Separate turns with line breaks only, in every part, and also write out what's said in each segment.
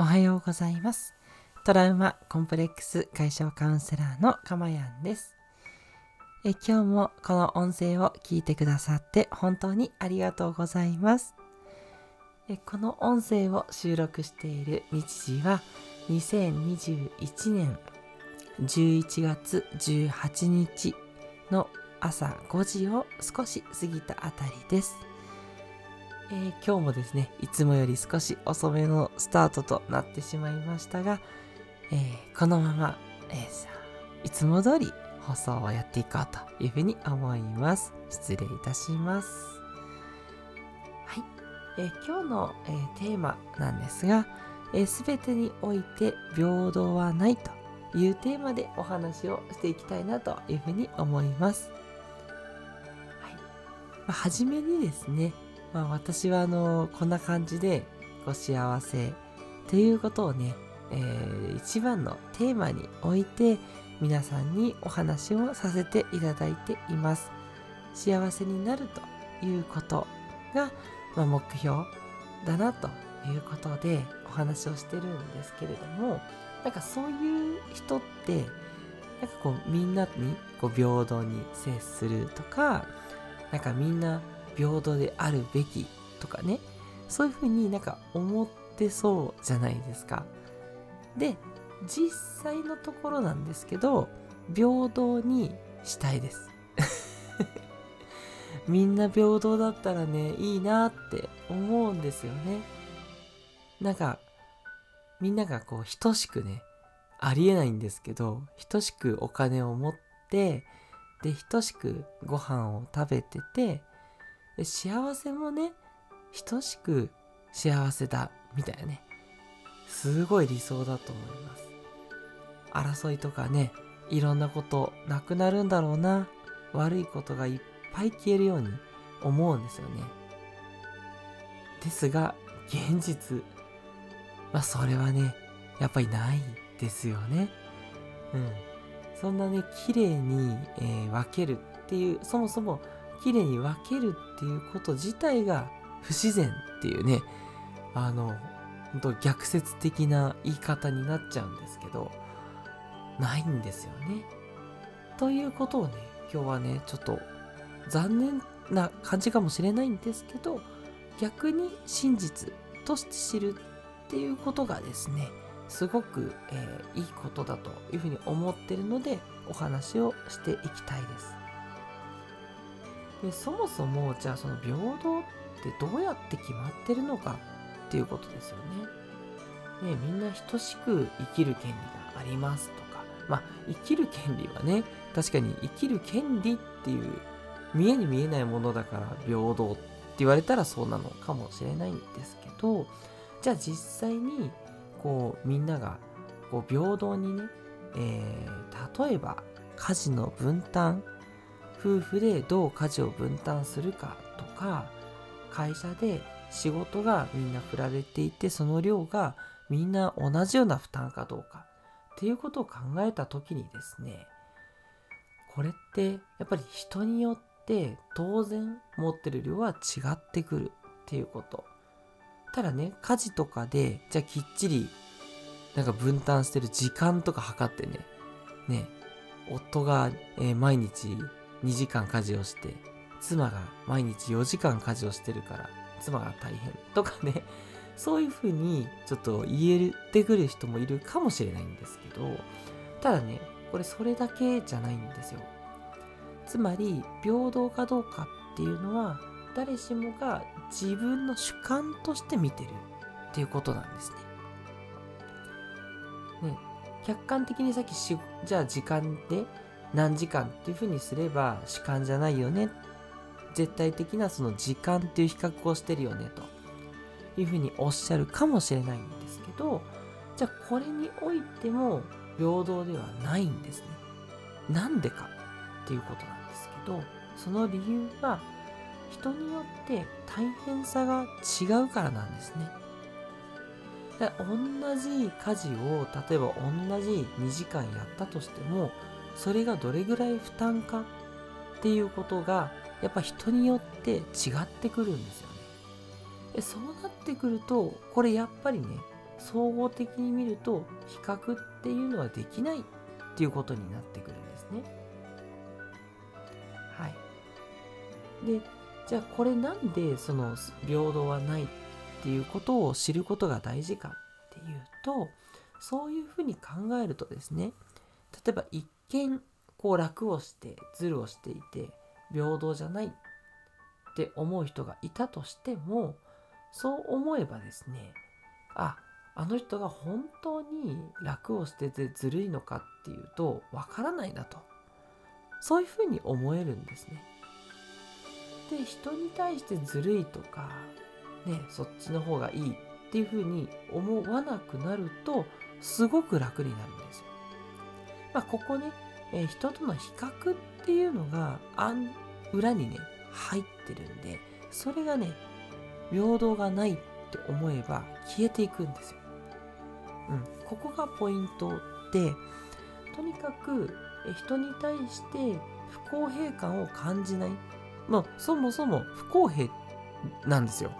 おはようございます。トラウマコンプレックス解消カウンセラーのかまやんです。え今日もこの音声を聞いてくださって本当にありがとうございます。えこの音声を収録している日時は2021年11月18日の朝5時を少し過ぎたあたりです。えー、今日もですね、いつもより少し遅めのスタートとなってしまいましたが、えー、このまま、えー、いつも通り放送をやっていこうというふうに思います。失礼いたします。はい。えー、今日の、え、テーマなんですが、す、べ、てにおいて平等はないというテーマでお話をしていきたいなというふうに思います。はい。まあ、はじめにですね、まあ、私はあの、こんな感じで、ご幸せということをね、えー、一番のテーマに置いて、皆さんにお話をさせていただいています。幸せになるということが、まあ、目標だなということでお話をしてるんですけれども、なんかそういう人って、なんかこうみんなにこう平等に接するとか、なんかみんな平等であるべきとかね、そういうふうになんか思ってそうじゃないですか。で、実際のところなんですけど、平等にしたいです。みんな平等だったらね、いいなって思うんですよね。なんか、みんながこう、等しくね、ありえないんですけど、等しくお金を持って、で、等しくご飯を食べてて、幸せもね、等しく幸せだ、みたいなね。すごい理想だと思います。争いとかね、いろんなことなくなるんだろうな。悪いことがいっぱい消えるように思うんですよね。ですが、現実、まあそれはね、やっぱりないですよね。うん。そんなね、綺麗に、えー、分けるっていう、そもそも綺麗に分けるっていうこと自体が不自然っていうね、あの、本当逆説的な言い方になっちゃうんですけど、ないんですよね。ということをね、今日はね、ちょっと残念な感じかもしれないんですけど、逆に真実として知るっていうことがですね、すごく、えー、いいことだというふうに思ってるので、お話をしていきたいです。でそもそも、じゃあその平等ってどうやって決まってるのかっていうことですよね。ねみんな等しく生きる権利がありますとか、まあ、生きる権利はね、確かに生きる権利っていう、見えに見えないものだから平等って言われたらそうなのかもしれないんですけど、じゃあ実際に、こう、みんなが、こう、平等にね、えー、例えば、家事の分担、夫婦でどう家事を分担するかとか、会社で仕事がみんな振られていて、その量がみんな同じような負担かどうかっていうことを考えた時にですね、これってやっぱり人によって当然持ってる量は違ってくるっていうこと。ただね、家事とかで、じゃあきっちりなんか分担してる時間とか測ってね、ね、夫が、えー、毎日2時間家事をして、妻が毎日4時間家事をしてるから、妻が大変 とかね、そういうふうにちょっと言えてくる人もいるかもしれないんですけど、ただね、これそれだけじゃないんですよ。つまり、平等かどうかっていうのは、誰しもが自分の主観として見てるっていうことなんですね。ね、客観的にさっきし、じゃあ時間で何時間っていうふうにすれば主観じゃないよね。絶対的なその時間っていう比較をしてるよねというふうにおっしゃるかもしれないんですけど、じゃあこれにおいても平等ではないんですね。なんでかっていうことなんですけど、その理由は人によって大変さが違うからなんですね。同じ家事を例えば同じ2時間やったとしてもそれがどれぐらい負担かっていうことがやっぱ人によって違ってくるんですよね。でそうなってくるとこれやっぱりね総合的に見ると比較っていうのはできないっていうことになってくるんですね。はい。で、じゃあこれなんでその平等はないっていうことを知ることが大事かっていうと、そういうふうに考えるとですね、例えば一見こう楽をしてズルをしていて平等じゃないって思う人がいたとしてもそう思えばですねああの人が本当に楽をしててずるいのかっていうとわからないなと。そういうふうに思えるんですね。で人に対してずるいとかねそっちの方がいいっていうふうに思わなくなるとすごく楽になるんですよ。まあここね、えー、人との比較っていうのが裏にね入ってるんでそれがね平等がないって思えば消えていくんですよ。うん、ここがポイントでとにかく人に対して不公平感を感じないまあそもそも不公平なんですよ。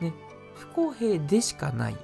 ね、不公平でしかない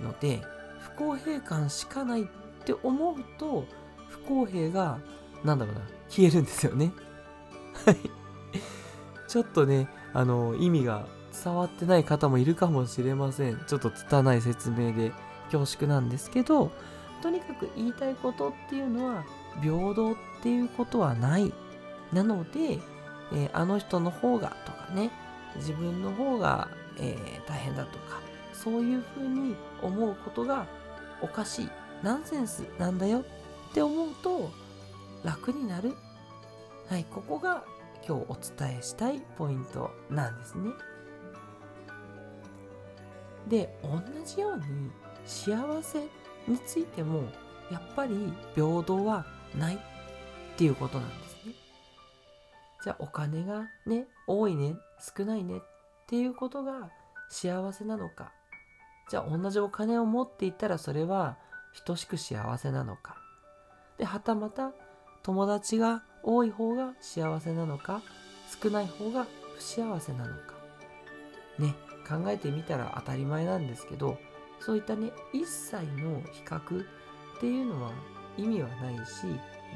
ので不公平感しかないって思うと不公平がなんだろうな消えるんですよね。はい。ちょっとね、あの、意味が伝わってない方もいるかもしれません。ちょっと拙い説明で恐縮なんですけど、とにかく言いたいことっていうのは、平等っていうことはない。なので、えー、あの人の方がとかね、自分の方が、えー、大変だとか、そういうふうに思うことがおかしい、ナンセンスなんだよって思うと楽になる。はい、ここが今日お伝えしたいポイントなんですね。で同じように幸せについてもやっぱり平等はないっていうことなんですね。じゃあお金がね多いね少ないねっていうことが幸せなのかじゃあ同じお金を持っていたらそれは等しく幸せなのかではたまた友達が多い方が幸せなのか少ない方が不幸せなのか。ね考えてみたら当たり前なんですけどそういったね一切の比較っていうのは意味はないし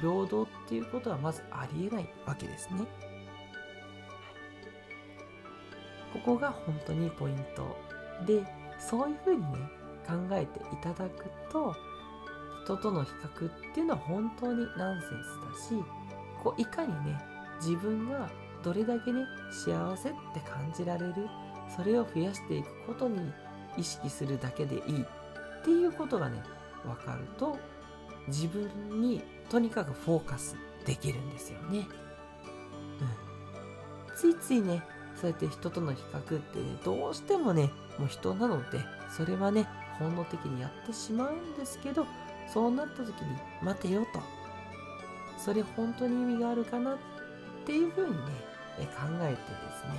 平等っていうことはまずありえないわけですね、ここが本当にポイント。でそういうふうにね考えていただくと人との比較っていうのは本当にナンセンスだしこういかにね自分がどれだけね幸せって感じられるそれを増やしていくことに意識するだけでいいっていうことがね分かると自分にとにかくフォーカスできるんですよね。うん、ついついねそうやって人との比較ってねどうしてもねもう人なのでそれはね本能的にやってしまうんですけどそうなった時に待てよと。それ本当に意味があるかなっていうふうにね考えてですね、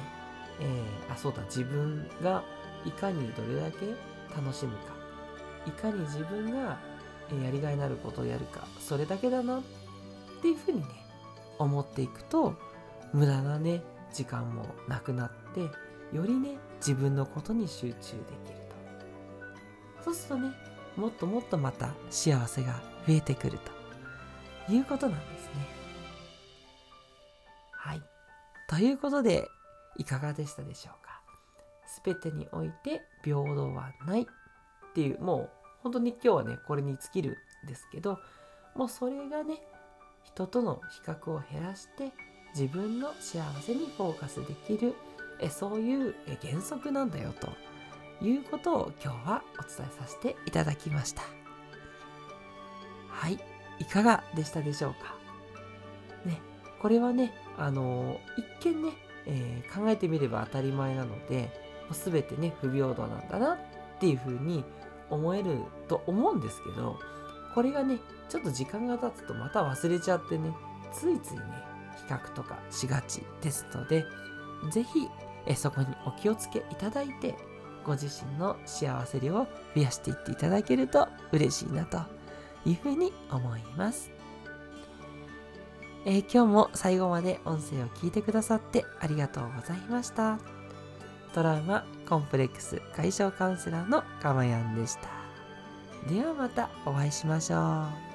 えー、あそうだ自分がいかにどれだけ楽しむか。いかに自分がやりがいのあることをやるか。それだけだなっていうふうにね思っていくと無駄なね時間もなくなってよりね自分のことに集中できると。そうするとねもっともっとまた幸せが増えてくるということなんですね。はい。ということで、いかがでしたでしょうか？すべてにおいて平等はないっていう、もう本当に今日はね、これに尽きるんですけど、もうそれがね、人との比較を減らして自分の幸せにフォーカスできるえそういう原則なんだよということを今日はお伝えさせていただきました。はい、いかがでしたでしょうか？ね、これはね、あの一見ね、えー、考えてみれば当たり前なので、全てね、不平等なんだなっていうふうに思えると思うんですけど、これがね、ちょっと時間が経つとまた忘れちゃってね、ついついね、比較とかしがちですので、是非そこにお気をつけいただいて、ご自身の幸せ量を増やしていっていただけると嬉しいなというふうに思います。えー、今日も最後まで音声を聞いてくださってありがとうございました。トラウマコンプレックス解消カウンセラーのかまやんでした。ではまたお会いしましょう。